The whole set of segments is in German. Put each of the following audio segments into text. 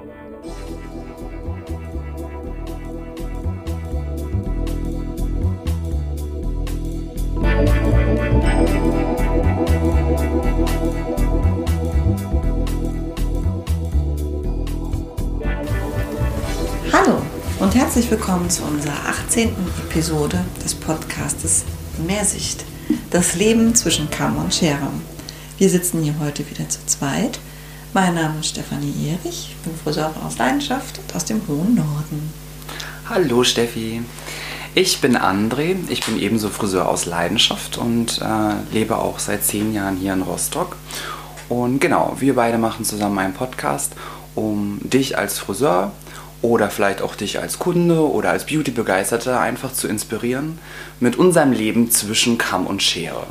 Hallo und herzlich willkommen zu unserer 18. Episode des Podcastes Mehrsicht. Das Leben zwischen Kamm und Schere. Wir sitzen hier heute wieder zu zweit. Mein Name ist Stefanie Erich, ich bin Friseurin aus Leidenschaft und aus dem hohen Norden. Hallo Steffi. Ich bin André, ich bin ebenso Friseur aus Leidenschaft und äh, lebe auch seit zehn Jahren hier in Rostock. Und genau, wir beide machen zusammen einen Podcast, um dich als Friseur oder vielleicht auch dich als Kunde oder als Beauty-Begeisterter einfach zu inspirieren mit unserem Leben zwischen Kamm und Schere.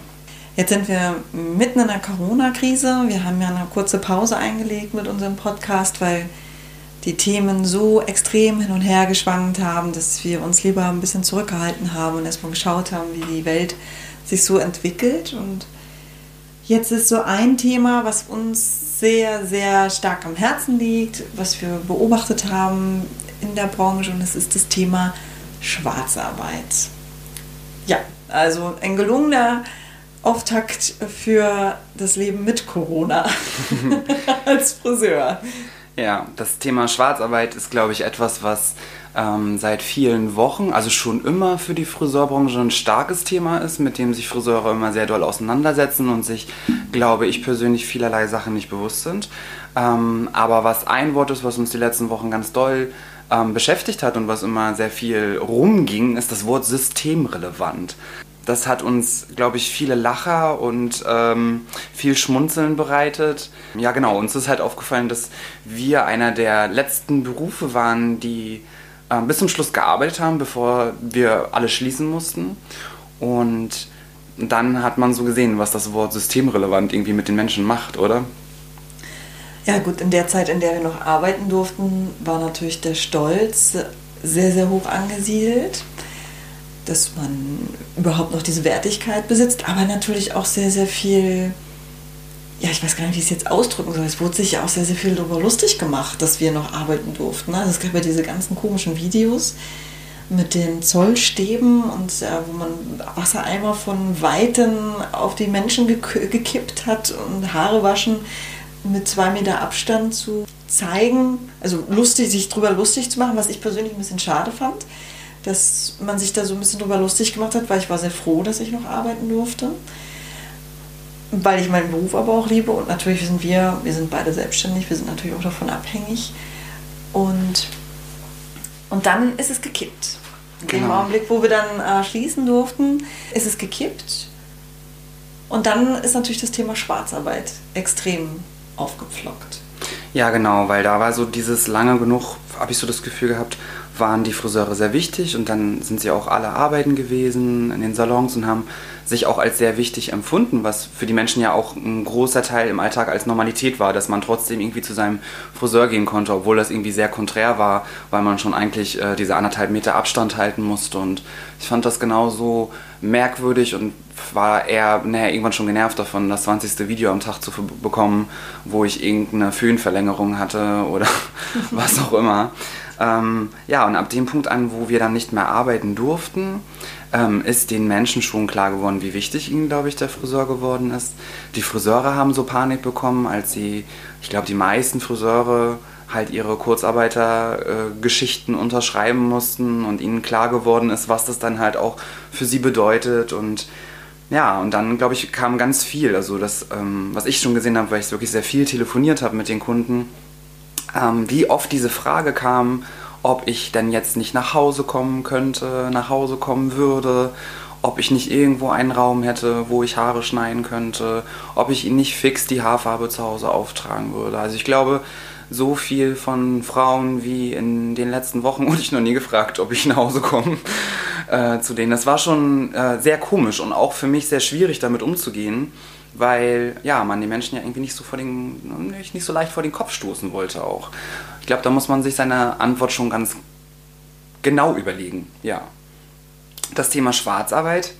Jetzt sind wir mitten in der Corona-Krise. Wir haben ja eine kurze Pause eingelegt mit unserem Podcast, weil die Themen so extrem hin und her geschwankt haben, dass wir uns lieber ein bisschen zurückgehalten haben und erstmal geschaut haben, wie die Welt sich so entwickelt. Und jetzt ist so ein Thema, was uns sehr, sehr stark am Herzen liegt, was wir beobachtet haben in der Branche, und das ist das Thema Schwarzarbeit. Ja, also ein gelungener Auftakt für das Leben mit Corona als Friseur. Ja, das Thema Schwarzarbeit ist, glaube ich, etwas, was ähm, seit vielen Wochen, also schon immer für die Friseurbranche ein starkes Thema ist, mit dem sich Friseure immer sehr doll auseinandersetzen und sich, glaube ich, persönlich vielerlei Sachen nicht bewusst sind. Ähm, aber was ein Wort ist, was uns die letzten Wochen ganz doll ähm, beschäftigt hat und was immer sehr viel rumging, ist das Wort systemrelevant das hat uns, glaube ich, viele Lacher und ähm, viel Schmunzeln bereitet. Ja, genau, uns ist halt aufgefallen, dass wir einer der letzten Berufe waren, die äh, bis zum Schluss gearbeitet haben, bevor wir alle schließen mussten. Und dann hat man so gesehen, was das Wort systemrelevant irgendwie mit den Menschen macht, oder? Ja gut, in der Zeit, in der wir noch arbeiten durften, war natürlich der Stolz sehr, sehr hoch angesiedelt dass man überhaupt noch diese Wertigkeit besitzt, aber natürlich auch sehr, sehr viel, ja, ich weiß gar nicht, wie ich es jetzt ausdrücken soll. Es wurde sich ja auch sehr, sehr viel darüber lustig gemacht, dass wir noch arbeiten durften. Also es gab ja diese ganzen komischen Videos mit den Zollstäben und äh, wo man Wassereimer von Weitem auf die Menschen gekippt hat und Haare waschen mit zwei Meter Abstand zu zeigen, also lustig, sich drüber lustig zu machen, was ich persönlich ein bisschen schade fand dass man sich da so ein bisschen drüber lustig gemacht hat, weil ich war sehr froh, dass ich noch arbeiten durfte. Weil ich meinen Beruf aber auch liebe und natürlich sind wir, wir sind beide selbstständig, wir sind natürlich auch davon abhängig. Und, und dann ist es gekippt. In genau. dem Augenblick, wo wir dann äh, schließen durften, ist es gekippt. Und dann ist natürlich das Thema Schwarzarbeit extrem aufgepflockt. Ja, genau, weil da war so dieses lange genug, habe ich so das Gefühl gehabt, waren die Friseure sehr wichtig und dann sind sie auch alle arbeiten gewesen in den Salons und haben sich auch als sehr wichtig empfunden, was für die Menschen ja auch ein großer Teil im Alltag als Normalität war, dass man trotzdem irgendwie zu seinem Friseur gehen konnte, obwohl das irgendwie sehr konträr war, weil man schon eigentlich äh, diese anderthalb Meter Abstand halten musste und ich fand das genauso merkwürdig und war eher naja, irgendwann schon genervt davon, das 20. Video am Tag zu bekommen, wo ich irgendeine Föhnverlängerung hatte oder was auch immer. Ähm, ja, und ab dem Punkt an, wo wir dann nicht mehr arbeiten durften, ähm, ist den Menschen schon klar geworden, wie wichtig ihnen, glaube ich, der Friseur geworden ist. Die Friseure haben so Panik bekommen, als sie, ich glaube, die meisten Friseure halt ihre Kurzarbeitergeschichten äh, unterschreiben mussten und ihnen klar geworden ist, was das dann halt auch für sie bedeutet und ja, und dann, glaube ich, kam ganz viel. Also das, ähm, was ich schon gesehen habe, weil ich wirklich sehr viel telefoniert habe mit den Kunden, ähm, wie oft diese Frage kam, ob ich denn jetzt nicht nach Hause kommen könnte, nach Hause kommen würde, ob ich nicht irgendwo einen Raum hätte, wo ich Haare schneiden könnte, ob ich ihnen nicht fix die Haarfarbe zu Hause auftragen würde. Also ich glaube, so viel von Frauen wie in den letzten Wochen wurde ich noch nie gefragt, ob ich nach Hause komme äh, zu denen. Das war schon äh, sehr komisch und auch für mich sehr schwierig damit umzugehen weil ja, man die Menschen ja irgendwie nicht so, vor den, nicht so leicht vor den Kopf stoßen wollte auch. Ich glaube, da muss man sich seine Antwort schon ganz genau überlegen. Ja. Das Thema Schwarzarbeit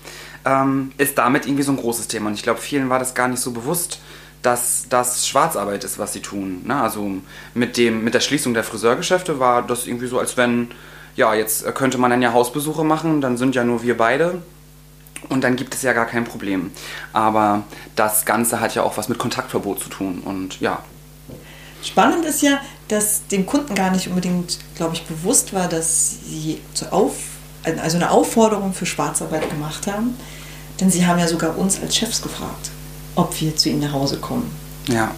ähm, ist damit irgendwie so ein großes Thema und ich glaube, vielen war das gar nicht so bewusst, dass das Schwarzarbeit ist, was sie tun. Ne? Also mit, dem, mit der Schließung der Friseurgeschäfte war das irgendwie so, als wenn, ja, jetzt könnte man dann ja Hausbesuche machen, dann sind ja nur wir beide und dann gibt es ja gar kein Problem. Aber das Ganze hat ja auch was mit Kontaktverbot zu tun und ja. Spannend ist ja, dass dem Kunden gar nicht unbedingt, glaube ich, bewusst war, dass sie zur Auf, also eine Aufforderung für Schwarzarbeit gemacht haben. Denn sie haben ja sogar uns als Chefs gefragt, ob wir zu ihnen nach Hause kommen. Ja.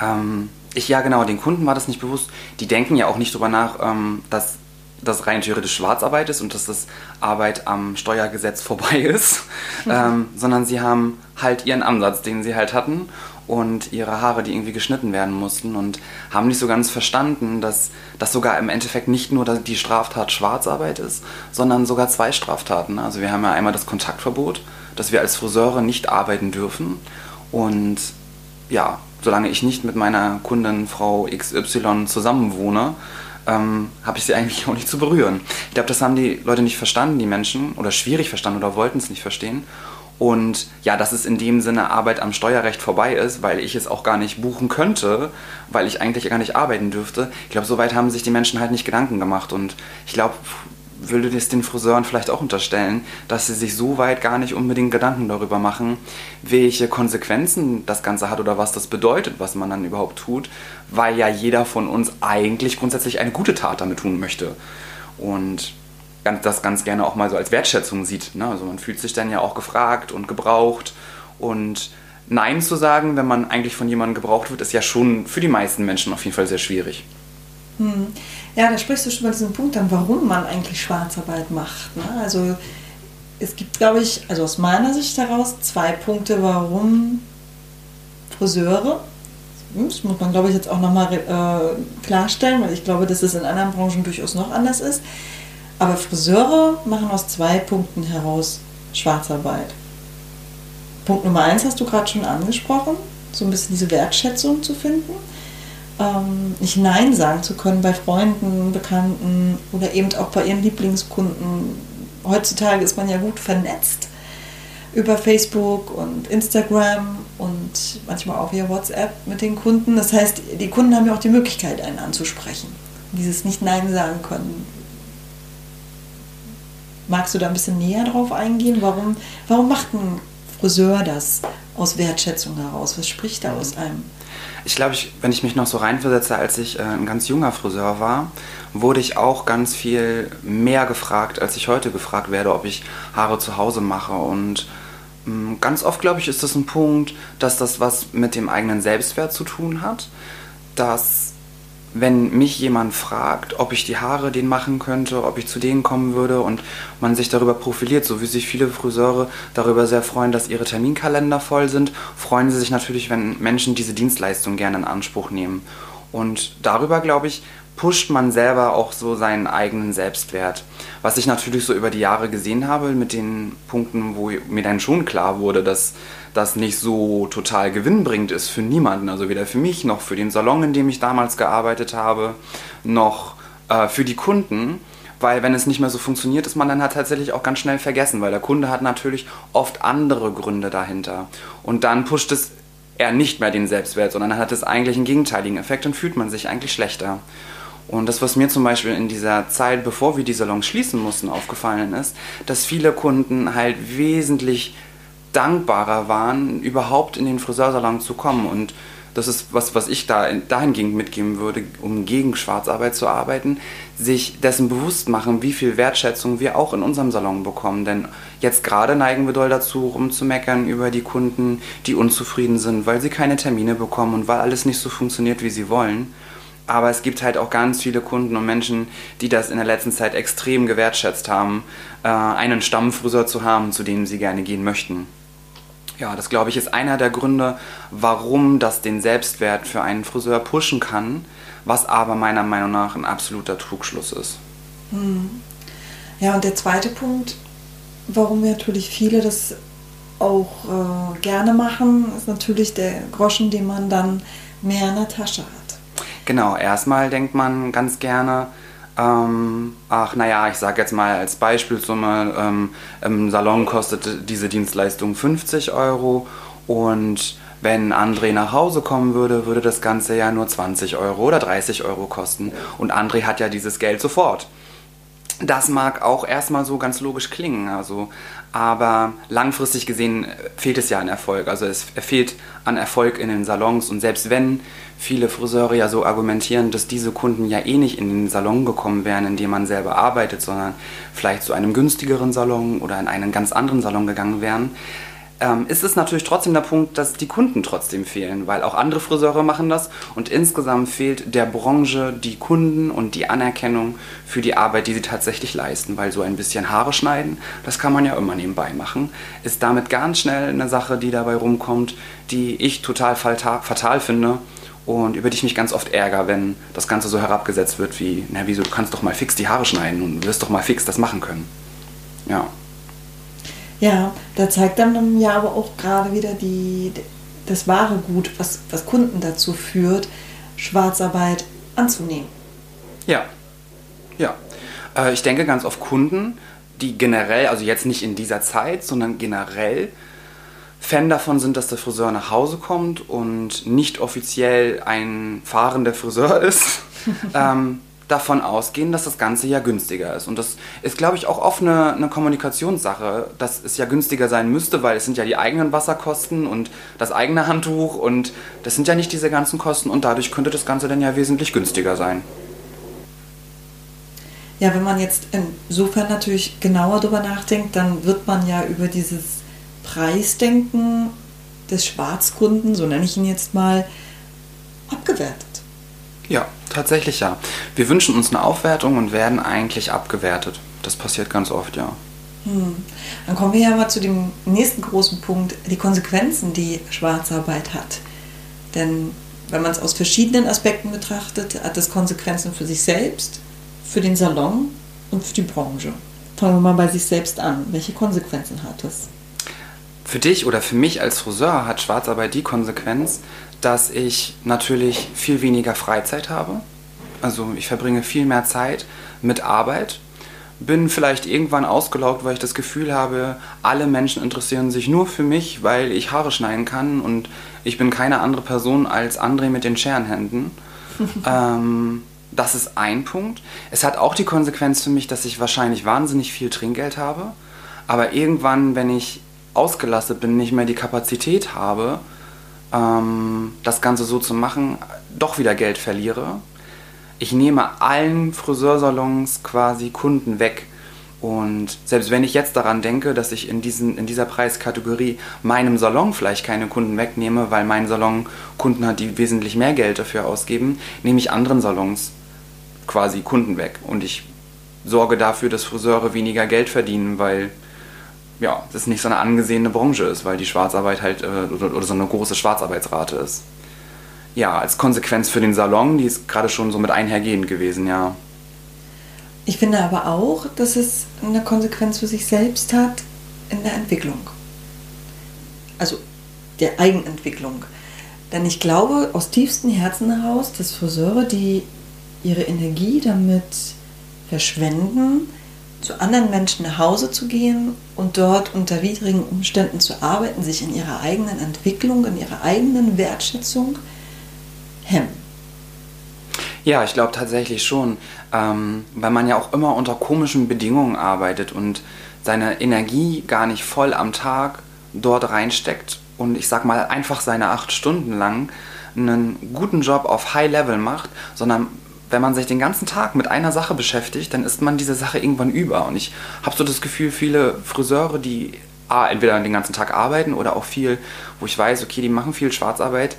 Ähm, ich, ja, genau, den Kunden war das nicht bewusst. Die denken ja auch nicht drüber nach, ähm, dass das rein theoretisch Schwarzarbeit ist und dass das Arbeit am Steuergesetz vorbei ist, mhm. ähm, sondern sie haben halt ihren Ansatz, den sie halt hatten und ihre Haare, die irgendwie geschnitten werden mussten und haben nicht so ganz verstanden, dass das sogar im Endeffekt nicht nur die Straftat Schwarzarbeit ist, sondern sogar zwei Straftaten. Also wir haben ja einmal das Kontaktverbot, dass wir als Friseure nicht arbeiten dürfen und ja, solange ich nicht mit meiner Kundin Frau XY zusammenwohne, ähm, habe ich sie eigentlich auch nicht zu berühren. Ich glaube, das haben die Leute nicht verstanden, die Menschen, oder schwierig verstanden oder wollten es nicht verstehen. Und ja, dass es in dem Sinne Arbeit am Steuerrecht vorbei ist, weil ich es auch gar nicht buchen könnte, weil ich eigentlich gar nicht arbeiten dürfte. Ich glaube, soweit haben sich die Menschen halt nicht Gedanken gemacht. Und ich glaube, würde das den Friseuren vielleicht auch unterstellen, dass sie sich so weit gar nicht unbedingt Gedanken darüber machen, welche Konsequenzen das Ganze hat oder was das bedeutet, was man dann überhaupt tut, weil ja jeder von uns eigentlich grundsätzlich eine gute Tat damit tun möchte. Und das ganz gerne auch mal so als Wertschätzung sieht. Ne? Also man fühlt sich dann ja auch gefragt und gebraucht und Nein zu sagen, wenn man eigentlich von jemandem gebraucht wird, ist ja schon für die meisten Menschen auf jeden Fall sehr schwierig. Hm. Ja, da sprichst du schon mal diesen Punkt an, warum man eigentlich Schwarzarbeit macht. Ne? Also es gibt, glaube ich, also aus meiner Sicht heraus zwei Punkte, warum Friseure, das muss man, glaube ich, jetzt auch nochmal äh, klarstellen, weil ich glaube, dass es in anderen Branchen durchaus noch anders ist. Aber Friseure machen aus zwei Punkten heraus Schwarzarbeit. Punkt Nummer eins hast du gerade schon angesprochen, so ein bisschen diese Wertschätzung zu finden ähm, nicht Nein sagen zu können bei Freunden, Bekannten oder eben auch bei ihren Lieblingskunden. Heutzutage ist man ja gut vernetzt über Facebook und Instagram und manchmal auch via WhatsApp mit den Kunden. Das heißt, die Kunden haben ja auch die Möglichkeit, einen anzusprechen. Dieses nicht Nein sagen können. Magst du da ein bisschen näher drauf eingehen? Warum, warum macht ein Friseur das aus Wertschätzung heraus? Was spricht da aus einem? Ich glaube, ich, wenn ich mich noch so reinversetze, als ich äh, ein ganz junger Friseur war, wurde ich auch ganz viel mehr gefragt, als ich heute gefragt werde, ob ich Haare zu Hause mache. Und mh, mm, ganz oft, glaube ich, ist das ein Punkt, dass das was mit dem eigenen Selbstwert zu tun hat, dass wenn mich jemand fragt, ob ich die Haare denen machen könnte, ob ich zu denen kommen würde und man sich darüber profiliert, so wie sich viele Friseure darüber sehr freuen, dass ihre Terminkalender voll sind, freuen sie sich natürlich, wenn Menschen diese Dienstleistung gerne in Anspruch nehmen. Und darüber, glaube ich, pusht man selber auch so seinen eigenen Selbstwert. Was ich natürlich so über die Jahre gesehen habe mit den Punkten, wo mir dann schon klar wurde, dass das nicht so total gewinnbringend ist für niemanden, also weder für mich noch für den Salon, in dem ich damals gearbeitet habe, noch äh, für die Kunden. Weil wenn es nicht mehr so funktioniert, ist man dann halt tatsächlich auch ganz schnell vergessen, weil der Kunde hat natürlich oft andere Gründe dahinter. Und dann pusht es er nicht mehr den Selbstwert, sondern hat es eigentlich einen gegenteiligen Effekt und fühlt man sich eigentlich schlechter. Und das, was mir zum Beispiel in dieser Zeit, bevor wir die Salons schließen mussten, aufgefallen ist, dass viele Kunden halt wesentlich dankbarer waren, überhaupt in den Friseursalon zu kommen. Und das ist was, was ich da dahingehend mitgeben würde, um gegen Schwarzarbeit zu arbeiten, sich dessen bewusst machen, wie viel Wertschätzung wir auch in unserem Salon bekommen. Denn jetzt gerade neigen wir doll dazu, rumzumeckern über die Kunden, die unzufrieden sind, weil sie keine Termine bekommen und weil alles nicht so funktioniert, wie sie wollen. Aber es gibt halt auch ganz viele Kunden und Menschen, die das in der letzten Zeit extrem gewertschätzt haben, äh, einen Stammfriseur zu haben, zu dem sie gerne gehen möchten. Ja, das glaube ich ist einer der Gründe, warum das den Selbstwert für einen Friseur pushen kann, was aber meiner Meinung nach ein absoluter Trugschluss ist. Hm. Ja, und der zweite Punkt, warum natürlich viele das auch äh, gerne machen, ist natürlich der Groschen, den man dann mehr in der Tasche hat. Genau, erstmal denkt man ganz gerne, ähm, ach, naja, ich sage jetzt mal als Beispielsumme, ähm, im Salon kostet diese Dienstleistung 50 Euro und wenn André nach Hause kommen würde, würde das Ganze ja nur 20 Euro oder 30 Euro kosten. Und André hat ja dieses Geld sofort. Das mag auch erstmal so ganz logisch klingen, also, aber langfristig gesehen fehlt es ja an Erfolg. Also es fehlt an Erfolg in den Salons und selbst wenn viele Friseure ja so argumentieren, dass diese Kunden ja eh nicht in den Salon gekommen wären, in dem man selber arbeitet, sondern vielleicht zu einem günstigeren Salon oder in einen ganz anderen Salon gegangen wären, ähm, ist es natürlich trotzdem der Punkt, dass die Kunden trotzdem fehlen, weil auch andere Friseure machen das und insgesamt fehlt der Branche die Kunden und die Anerkennung für die Arbeit, die sie tatsächlich leisten, weil so ein bisschen Haare schneiden, das kann man ja immer nebenbei machen, ist damit ganz schnell eine Sache, die dabei rumkommt, die ich total fatal finde und über die ich mich ganz oft ärgere, wenn das Ganze so herabgesetzt wird wie, na wieso, du kannst doch mal fix die Haare schneiden und wirst doch mal fix das machen können. Ja. Ja, da zeigt dann ja aber auch gerade wieder die, das wahre Gut, was, was Kunden dazu führt, Schwarzarbeit anzunehmen. Ja, ja. Äh, ich denke ganz auf Kunden, die generell, also jetzt nicht in dieser Zeit, sondern generell Fan davon sind, dass der Friseur nach Hause kommt und nicht offiziell ein fahrender Friseur ist. ähm, davon ausgehen, dass das Ganze ja günstiger ist. Und das ist, glaube ich, auch oft eine, eine, Kommunikationssache, dass es ja günstiger sein müsste, weil es sind ja die eigenen Wasserkosten und das eigene Handtuch und das sind ja nicht diese ganzen Kosten und dadurch könnte das Ganze dann ja wesentlich günstiger sein. Ja, wenn man jetzt insofern natürlich genauer darüber nachdenkt, dann wird man ja über dieses Preisdenken des Schwarzkunden, so nenne ich ihn jetzt mal, abgewertet. Ja, tatsächlich ja. Wir wünschen uns eine Aufwertung und werden eigentlich abgewertet. Das passiert ganz oft, ja. Hm. Dann kommen wir ja mal zu dem nächsten großen Punkt, die Konsequenzen, die Schwarzarbeit hat. Denn wenn man es aus verschiedenen Aspekten betrachtet, hat das Konsequenzen für sich selbst, für den Salon und für die Branche. Fangen wir mal bei sich selbst an. Welche Konsequenzen hat das? Für dich oder für mich als Friseur hat Schwarzarbeit die Konsequenz, dass ich natürlich viel weniger Freizeit habe. Also ich verbringe viel mehr Zeit mit Arbeit. Bin vielleicht irgendwann ausgelaugt, weil ich das Gefühl habe, alle Menschen interessieren sich nur für mich, weil ich Haare schneiden kann und ich bin keine andere Person als André mit den Scherenhänden. ähm, das ist ein Punkt. Es hat auch die Konsequenz für mich, dass ich wahrscheinlich wahnsinnig viel Trinkgeld habe, aber irgendwann, wenn ich ausgelastet bin, nicht mehr die Kapazität habe, ähm, das Ganze so zu machen, doch wieder Geld verliere. Ich nehme allen Friseursalons quasi Kunden weg. Und selbst wenn ich jetzt daran denke, dass ich in, diesen, in dieser Preiskategorie meinem Salon vielleicht keine Kunden wegnehme, weil mein Salon Kunden hat, die wesentlich mehr Geld dafür ausgeben, nehme ich anderen Salons quasi Kunden weg. Und ich sorge dafür, dass Friseure weniger Geld verdienen, weil ja, das nicht so eine angesehene Branche ist, weil die Schwarzarbeit halt äh, oder, oder so eine große Schwarzarbeitsrate ist. Ja, als Konsequenz für den Salon, die ist gerade schon so mit einhergehend gewesen, ja. Ich finde aber auch, dass es eine Konsequenz für sich selbst hat in der Entwicklung. Also der Eigenentwicklung. Denn ich glaube aus tiefstem Herzen heraus, dass Friseure, die ihre Energie damit verschwenden, zu anderen Menschen nach Hause zu gehen und dort unter widrigen Umständen zu arbeiten, sich in ihrer eigenen Entwicklung, in ihrer eigenen Wertschätzung hemmen. Ja, ich glaube tatsächlich schon, ähm, weil man ja auch immer unter komischen Bedingungen arbeitet und seine Energie gar nicht voll am Tag dort reinsteckt und ich sag mal einfach seine acht Stunden lang einen guten Job auf High Level macht, sondern wenn man sich den ganzen Tag mit einer Sache beschäftigt, dann ist man diese Sache irgendwann über. Und ich habe so das Gefühl, viele Friseure, die A, entweder den ganzen Tag arbeiten oder auch viel, wo ich weiß, okay, die machen viel Schwarzarbeit,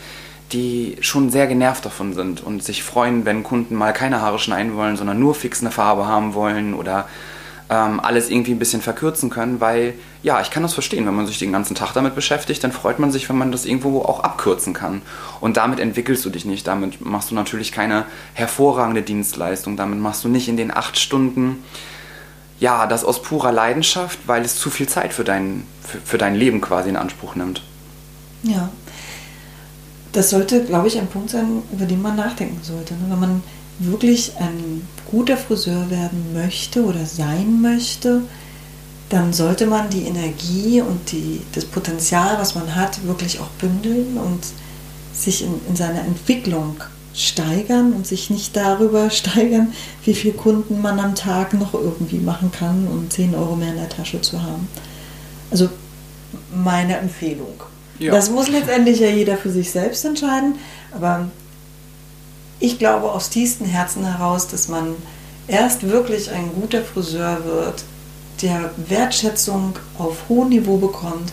die schon sehr genervt davon sind und sich freuen, wenn Kunden mal keine Haare schneiden wollen, sondern nur fix eine Farbe haben wollen oder ähm, alles irgendwie ein bisschen verkürzen können, weil ja, ich kann das verstehen, wenn man sich den ganzen Tag damit beschäftigt, dann freut man sich, wenn man das irgendwo auch abkürzen kann. Und damit entwickelst du dich nicht, damit machst du natürlich keine hervorragende Dienstleistung, damit machst du nicht in den acht Stunden ja, das aus purer Leidenschaft, weil es zu viel Zeit für dein, für, für dein Leben quasi in Anspruch nimmt. Ja, das sollte, glaube ich, ein Punkt sein, über den man nachdenken sollte. Ne? Wenn man wirklich ein guter Friseur werden möchte oder sein möchte, dann sollte man die Energie und die, das Potenzial, was man hat, wirklich auch bündeln und sich in, in seiner Entwicklung steigern und sich nicht darüber steigern, wie viele Kunden man am Tag noch irgendwie machen kann, um 10 Euro mehr in der Tasche zu haben. Also meine Empfehlung. Ja. Das muss letztendlich ja jeder für sich selbst entscheiden, aber ich glaube aus tiefstem Herzen heraus, dass man erst wirklich ein guter Friseur wird, der Wertschätzung auf hohem Niveau bekommt,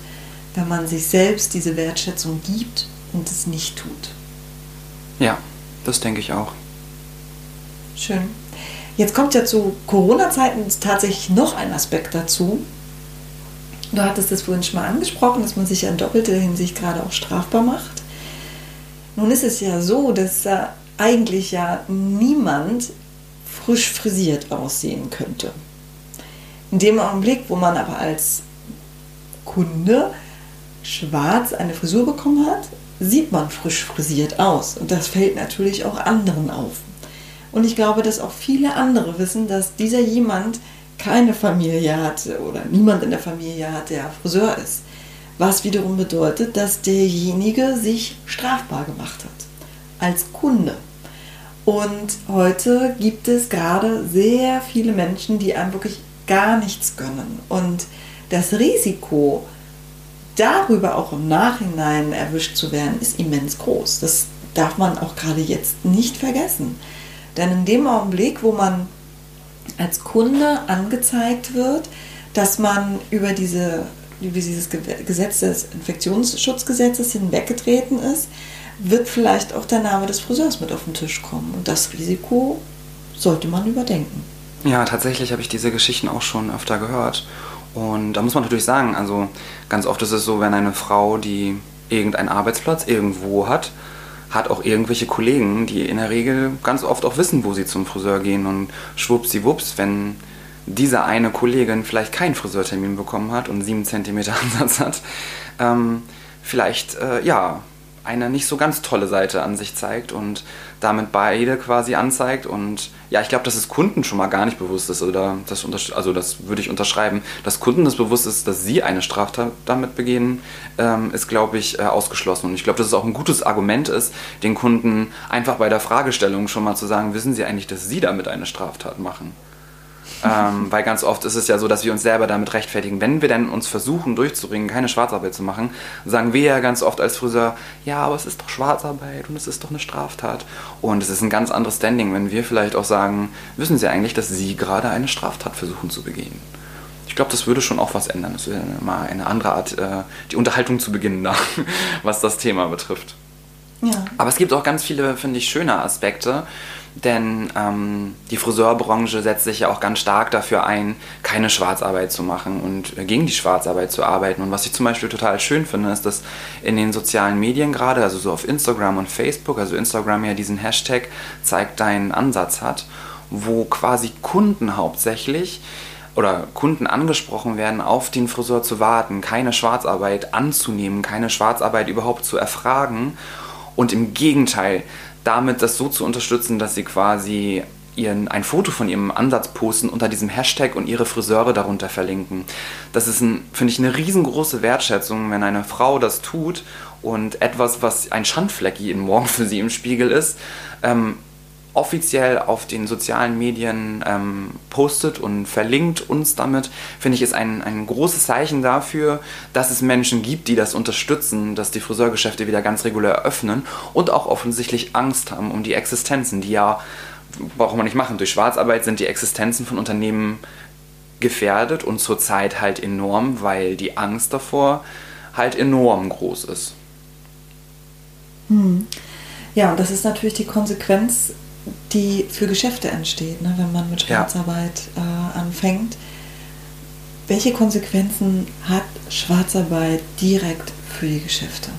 wenn man sich selbst diese Wertschätzung gibt und es nicht tut. Ja, das denke ich auch. Schön. Jetzt kommt ja zu Corona-Zeiten tatsächlich noch ein Aspekt dazu. Du hattest es vorhin schon mal angesprochen, dass man sich ja in doppelter Hinsicht gerade auch strafbar macht. Nun ist es ja so, dass äh, eigentlich ja niemand frisch frisiert aussehen könnte. In dem Augenblick, wo man aber als Kunde schwarz eine Frisur bekommen hat, sieht man frisch frisiert aus. Und das fällt natürlich auch anderen auf. Und ich glaube, dass auch viele andere wissen, dass dieser jemand keine Familie hat oder niemand in der Familie hat, der Friseur ist. Was wiederum bedeutet, dass derjenige sich strafbar gemacht hat. Als Kunde. Und heute gibt es gerade sehr viele Menschen, die einem wirklich gar nichts gönnen. Und das Risiko, darüber auch im Nachhinein erwischt zu werden, ist immens groß. Das darf man auch gerade jetzt nicht vergessen. Denn in dem Augenblick, wo man als Kunde angezeigt wird, dass man über, diese, über dieses Gesetz des Infektionsschutzgesetzes hinweggetreten ist, wird vielleicht auch der Name des Friseurs mit auf den Tisch kommen. Und das Risiko sollte man überdenken. Ja, tatsächlich habe ich diese Geschichten auch schon öfter gehört. Und da muss man natürlich sagen, also ganz oft ist es so, wenn eine Frau, die irgendeinen Arbeitsplatz irgendwo hat, hat auch irgendwelche Kollegen, die in der Regel ganz oft auch wissen, wo sie zum Friseur gehen und schwuppsiwupps, wenn diese eine Kollegin vielleicht keinen Friseurtermin bekommen hat und sieben Zentimeter Ansatz hat, ähm, vielleicht äh, ja eine nicht so ganz tolle Seite an sich zeigt und damit beide quasi anzeigt. Und ja, ich glaube, dass es Kunden schon mal gar nicht bewusst ist, oder das also das würde ich unterschreiben, dass Kunden das bewusst ist, dass sie eine Straftat damit begehen, ähm, ist, glaube ich, äh, ausgeschlossen. Und ich glaube, dass es auch ein gutes Argument ist, den Kunden einfach bei der Fragestellung schon mal zu sagen, wissen sie eigentlich, dass sie damit eine Straftat machen? Ähm, weil ganz oft ist es ja so, dass wir uns selber damit rechtfertigen. Wenn wir denn uns versuchen durchzuringen, keine Schwarzarbeit zu machen, sagen wir ja ganz oft als Friseur, ja, aber es ist doch Schwarzarbeit und es ist doch eine Straftat. Und es ist ein ganz anderes Standing, wenn wir vielleicht auch sagen, wissen Sie eigentlich, dass Sie gerade eine Straftat versuchen zu begehen? Ich glaube, das würde schon auch was ändern. Das wäre mal eine andere Art, äh, die Unterhaltung zu beginnen, da, was das Thema betrifft. Ja. Aber es gibt auch ganz viele, finde ich, schöne Aspekte. Denn ähm, die Friseurbranche setzt sich ja auch ganz stark dafür ein, keine Schwarzarbeit zu machen und äh, gegen die Schwarzarbeit zu arbeiten. Und was ich zum Beispiel total schön finde, ist, dass in den sozialen Medien gerade, also so auf Instagram und Facebook, also Instagram ja diesen Hashtag zeigt deinen Ansatz hat, wo quasi Kunden hauptsächlich oder Kunden angesprochen werden, auf den Friseur zu warten, keine Schwarzarbeit anzunehmen, keine Schwarzarbeit überhaupt zu erfragen und im Gegenteil damit das so zu unterstützen, dass sie quasi ihren, ein Foto von ihrem Ansatz posten unter diesem Hashtag und ihre Friseure darunter verlinken. Das ist, finde ich, eine riesengroße Wertschätzung, wenn eine Frau das tut und etwas, was ein Schandfleck jeden Morgen für sie im Spiegel ist, ähm, offiziell auf den sozialen Medien ähm, postet und verlinkt uns damit, finde ich, ist ein, ein großes Zeichen dafür, dass es Menschen gibt, die das unterstützen, dass die Friseurgeschäfte wieder ganz regulär öffnen und auch offensichtlich Angst haben um die Existenzen, die ja, braucht man nicht machen, durch Schwarzarbeit sind die Existenzen von Unternehmen gefährdet und zurzeit halt enorm, weil die Angst davor halt enorm groß ist. Hm. Ja, und das ist natürlich die Konsequenz die für Geschäfte entsteht, ne, wenn man mit Schwarzarbeit äh, anfängt. Welche Konsequenzen hat Schwarzarbeit direkt für die Geschäfte?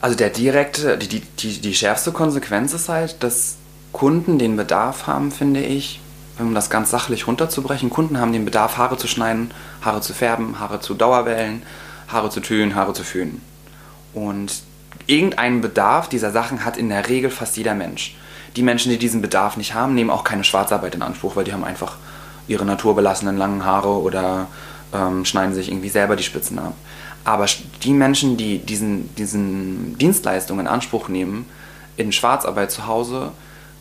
Also der direkte, die, die, die schärfste Konsequenz ist halt, dass Kunden den Bedarf haben, finde ich, um das ganz sachlich runterzubrechen. Kunden haben den Bedarf, Haare zu schneiden, Haare zu färben, Haare zu Dauerwellen, Haare zu tönen, Haare zu föhnen. Und irgendeinen Bedarf dieser Sachen hat in der Regel fast jeder Mensch. Die Menschen, die diesen Bedarf nicht haben, nehmen auch keine Schwarzarbeit in Anspruch, weil die haben einfach ihre naturbelassenen langen Haare oder ähm, schneiden sich irgendwie selber die Spitzen ab. Aber die Menschen, die diesen, diesen Dienstleistung in Anspruch nehmen, in Schwarzarbeit zu Hause,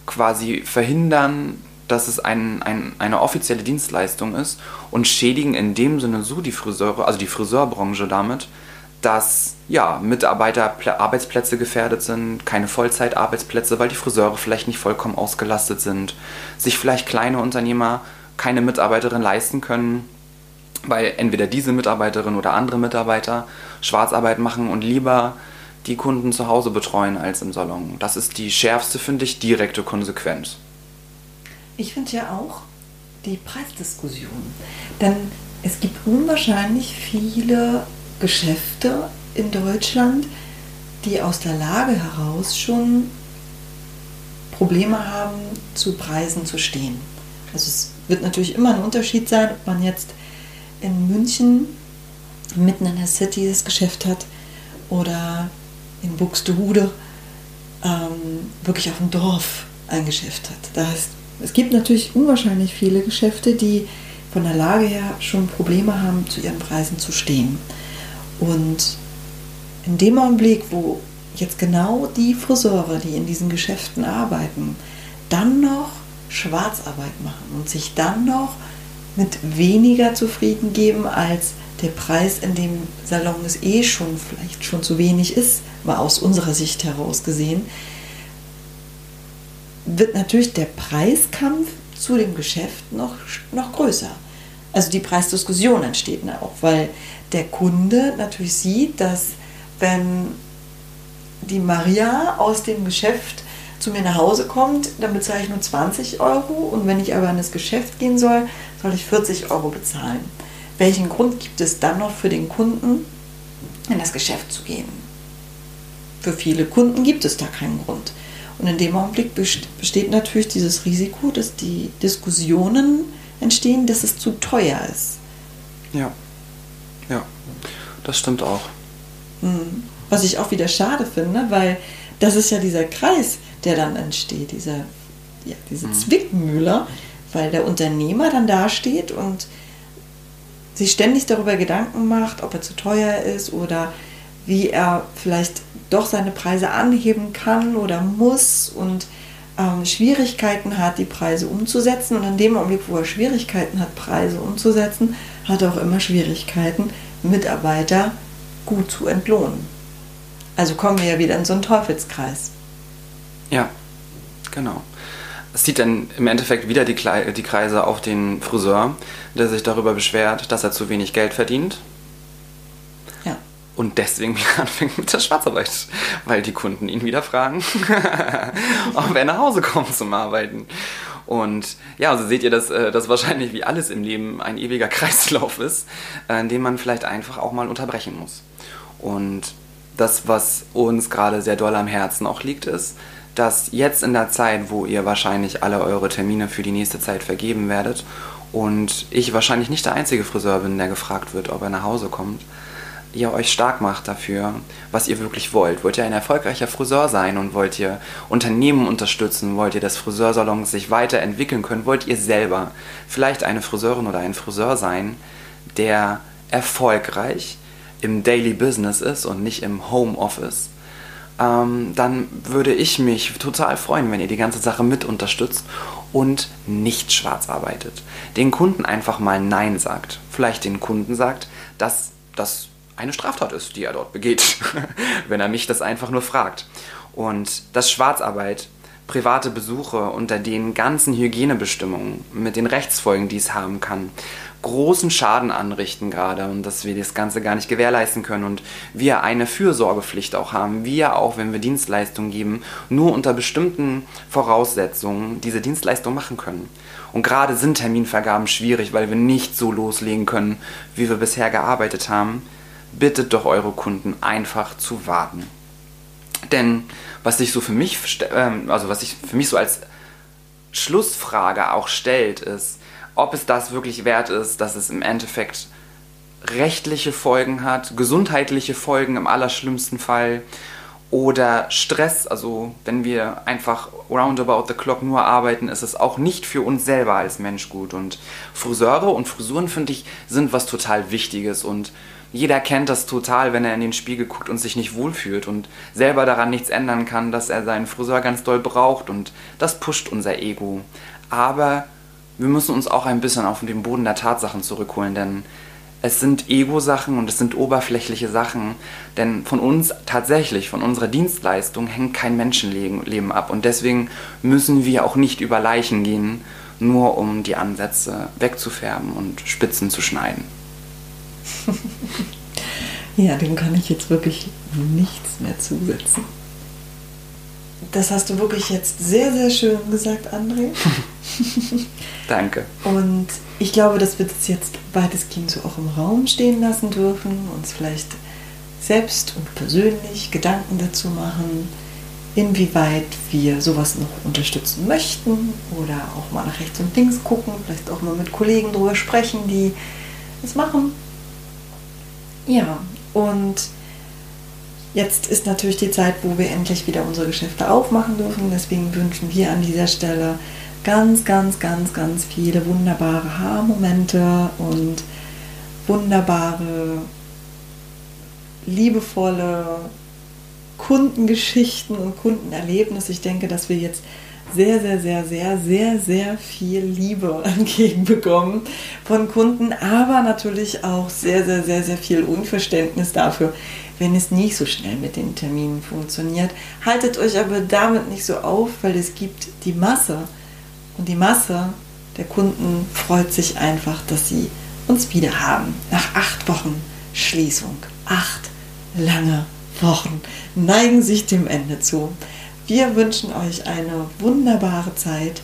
quasi verhindern, dass es ein, ein, eine offizielle Dienstleistung ist und schädigen in dem Sinne so die Friseure, also die Friseurbranche damit, dass ja, Mitarbeiter Arbeitsplätze gefährdet sind, keine Vollzeitarbeitsplätze, weil die Friseure vielleicht nicht vollkommen ausgelastet sind, sich vielleicht kleine Unternehmer keine Mitarbeiterin leisten können, weil entweder diese Mitarbeiterin oder andere Mitarbeiter Schwarzarbeit machen und lieber die Kunden zu Hause betreuen als im Salon. Das ist die schärfste, finde ich, direkte Konsequenz. Ich finde ja auch die Preisdiskussion. Denn es gibt unwahrscheinlich viele Geschäfte in Deutschland, die aus der Lage heraus schon Probleme haben, zu Preisen zu stehen. Also es wird natürlich immer ein Unterschied sein, ob man jetzt in München mitten in der City das Geschäft hat oder in Buxtehude ähm, wirklich auf dem Dorf ein Geschäft hat. Da heißt, es gibt natürlich unwahrscheinlich viele Geschäfte, die von der Lage her schon Probleme haben, zu ihren Preisen zu stehen. Und in dem Augenblick, wo jetzt genau die Friseure, die in diesen Geschäften arbeiten, dann noch Schwarzarbeit machen und sich dann noch mit weniger zufrieden geben, als der Preis in dem Salon es eh schon vielleicht schon zu wenig ist, mal aus unserer Sicht heraus gesehen, wird natürlich der Preiskampf zu dem Geschäft noch, noch größer. Also die Preisdiskussion entsteht auch, weil der Kunde natürlich sieht, dass wenn die Maria aus dem Geschäft zu mir nach Hause kommt, dann bezahle ich nur 20 Euro und wenn ich aber in das Geschäft gehen soll, soll ich 40 Euro bezahlen. Welchen Grund gibt es dann noch für den Kunden, in das Geschäft zu gehen? Für viele Kunden gibt es da keinen Grund. Und in dem Augenblick besteht natürlich dieses Risiko, dass die Diskussionen entstehen, dass es zu teuer ist. Ja, das stimmt auch. Hm. Was ich auch wieder schade finde, weil das ist ja dieser Kreis, der dann entsteht, dieser, ja, diese mhm. Zwickmühle, weil der Unternehmer dann dasteht und sich ständig darüber Gedanken macht, ob er zu teuer ist oder wie er vielleicht doch seine Preise anheben kann oder muss und ähm, Schwierigkeiten hat, die Preise umzusetzen. Und in dem Augenblick, wo er Schwierigkeiten hat, Preise umzusetzen, hat er auch immer Schwierigkeiten, Mitarbeiter gut zu entlohnen. Also kommen wir ja wieder in so einen Teufelskreis. Ja, genau. Es zieht dann im Endeffekt wieder die, die Kreise auf den Friseur, der sich darüber beschwert, dass er zu wenig Geld verdient. Ja. Und deswegen wieder anfängt mit der Schwarzarbeit, weil die Kunden ihn wieder fragen, ob er nach Hause kommt zum Arbeiten. Und ja, also seht ihr, dass äh, das wahrscheinlich wie alles im Leben ein ewiger Kreislauf ist, äh, den man vielleicht einfach auch mal unterbrechen muss. Und das, was uns gerade sehr doll am Herzen auch liegt, ist, dass jetzt in der Zeit, wo ihr wahrscheinlich alle eure Termine für die nächste Zeit vergeben werdet und ich wahrscheinlich nicht der einzige Friseur bin, der gefragt wird, ob er nach Hause kommt, ihr euch stark macht dafür, was ihr wirklich wollt. Wollt ihr ein erfolgreicher Friseur sein und wollt ihr Unternehmen unterstützen? Wollt ihr, dass Friseursalons sich weiterentwickeln können? Wollt ihr selber vielleicht eine Friseurin oder ein Friseur sein, der erfolgreich im Daily Business ist und nicht im Home Office? Ähm, dann würde ich mich total freuen, wenn ihr die ganze Sache mit unterstützt und nicht schwarz arbeitet. Den Kunden einfach mal Nein sagt. Vielleicht den Kunden sagt, dass das eine Straftat ist, die er dort begeht, wenn er mich das einfach nur fragt. Und dass Schwarzarbeit, private Besuche unter den ganzen Hygienebestimmungen mit den Rechtsfolgen, die es haben kann, großen Schaden anrichten gerade und dass wir das Ganze gar nicht gewährleisten können und wir eine Fürsorgepflicht auch haben, wir auch, wenn wir Dienstleistungen geben, nur unter bestimmten Voraussetzungen diese Dienstleistung machen können. Und gerade sind Terminvergaben schwierig, weil wir nicht so loslegen können, wie wir bisher gearbeitet haben bittet doch eure Kunden einfach zu warten. Denn was sich so für mich, ähm, also was sich für mich so als Schlussfrage auch stellt, ist, ob es das wirklich wert ist, dass es im Endeffekt rechtliche Folgen hat, gesundheitliche Folgen im allerschlimmsten Fall oder Stress, also wenn wir einfach roundabout the clock nur arbeiten, ist es auch nicht für uns selber als Mensch gut. Und Friseure und Frisuren, finde ich, sind was total Wichtiges und jeder kennt das total, wenn er in den Spiegel guckt und sich nicht wohlfühlt und selber daran nichts ändern kann, dass er seinen Friseur ganz doll braucht und das pusht unser Ego. Aber wir müssen uns auch ein bisschen auf den Boden der Tatsachen zurückholen, denn es sind Ego-Sachen und es sind oberflächliche Sachen, denn von uns tatsächlich, von unserer Dienstleistung hängt kein Menschenleben ab und deswegen müssen wir auch nicht über Leichen gehen, nur um die Ansätze wegzufärben und Spitzen zu schneiden. ja, dem kann ich jetzt wirklich nichts mehr zusetzen. Das hast du wirklich jetzt sehr, sehr schön gesagt, André. Danke. Und ich glaube, dass wir das jetzt weitestgehend so auch im Raum stehen lassen dürfen, uns vielleicht selbst und persönlich Gedanken dazu machen, inwieweit wir sowas noch unterstützen möchten oder auch mal nach rechts und links gucken, vielleicht auch mal mit Kollegen drüber sprechen, die es machen. Ja, und jetzt ist natürlich die Zeit, wo wir endlich wieder unsere Geschäfte aufmachen dürfen. Deswegen wünschen wir an dieser Stelle ganz, ganz, ganz, ganz viele wunderbare Haarmomente und wunderbare, liebevolle Kundengeschichten und Kundenerlebnisse. Ich denke, dass wir jetzt sehr, sehr, sehr, sehr, sehr, sehr viel Liebe entgegenbekommen von Kunden, aber natürlich auch sehr, sehr, sehr, sehr viel Unverständnis dafür, wenn es nicht so schnell mit den Terminen funktioniert. Haltet euch aber damit nicht so auf, weil es gibt die Masse und die Masse der Kunden freut sich einfach, dass sie uns wieder haben. Nach acht Wochen Schließung. Acht lange Wochen neigen sich dem Ende zu. Wir wünschen euch eine wunderbare Zeit.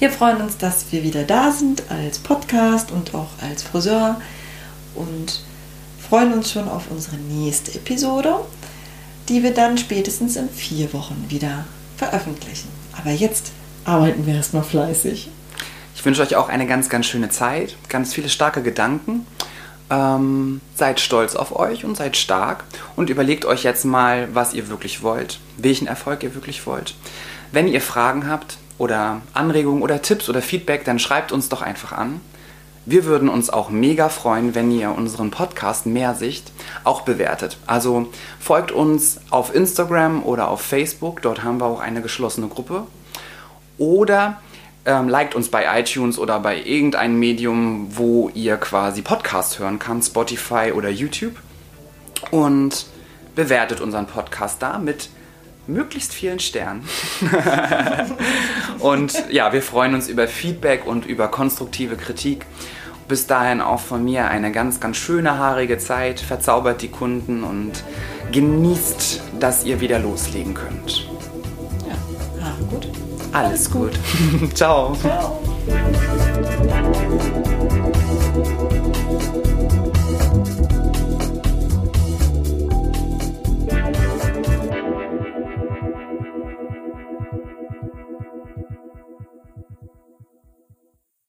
Wir freuen uns, dass wir wieder da sind als Podcast und auch als Friseur und freuen uns schon auf unsere nächste Episode, die wir dann spätestens in vier Wochen wieder veröffentlichen. Aber jetzt arbeiten wir erstmal fleißig. Ich wünsche euch auch eine ganz, ganz schöne Zeit, ganz viele starke Gedanken. Ähm, seid stolz auf euch und seid stark und überlegt euch jetzt mal, was ihr wirklich wollt, welchen Erfolg ihr wirklich wollt. Wenn ihr Fragen habt oder Anregungen oder Tipps oder Feedback, dann schreibt uns doch einfach an. Wir würden uns auch mega freuen, wenn ihr unseren Podcast Mehrsicht auch bewertet. Also folgt uns auf Instagram oder auf Facebook, dort haben wir auch eine geschlossene Gruppe. Oder ähm, liked uns bei iTunes oder bei irgendeinem Medium, wo ihr quasi Podcast hören kann, Spotify oder YouTube. Und bewertet unseren Podcast da mit möglichst vielen Sternen. und ja, wir freuen uns über Feedback und über konstruktive Kritik. Bis dahin auch von mir eine ganz, ganz schöne haarige Zeit. Verzaubert die Kunden und genießt, dass ihr wieder loslegen könnt. Ja, Haare gut. Alles, Alles gut. gut. Ciao. Ciao.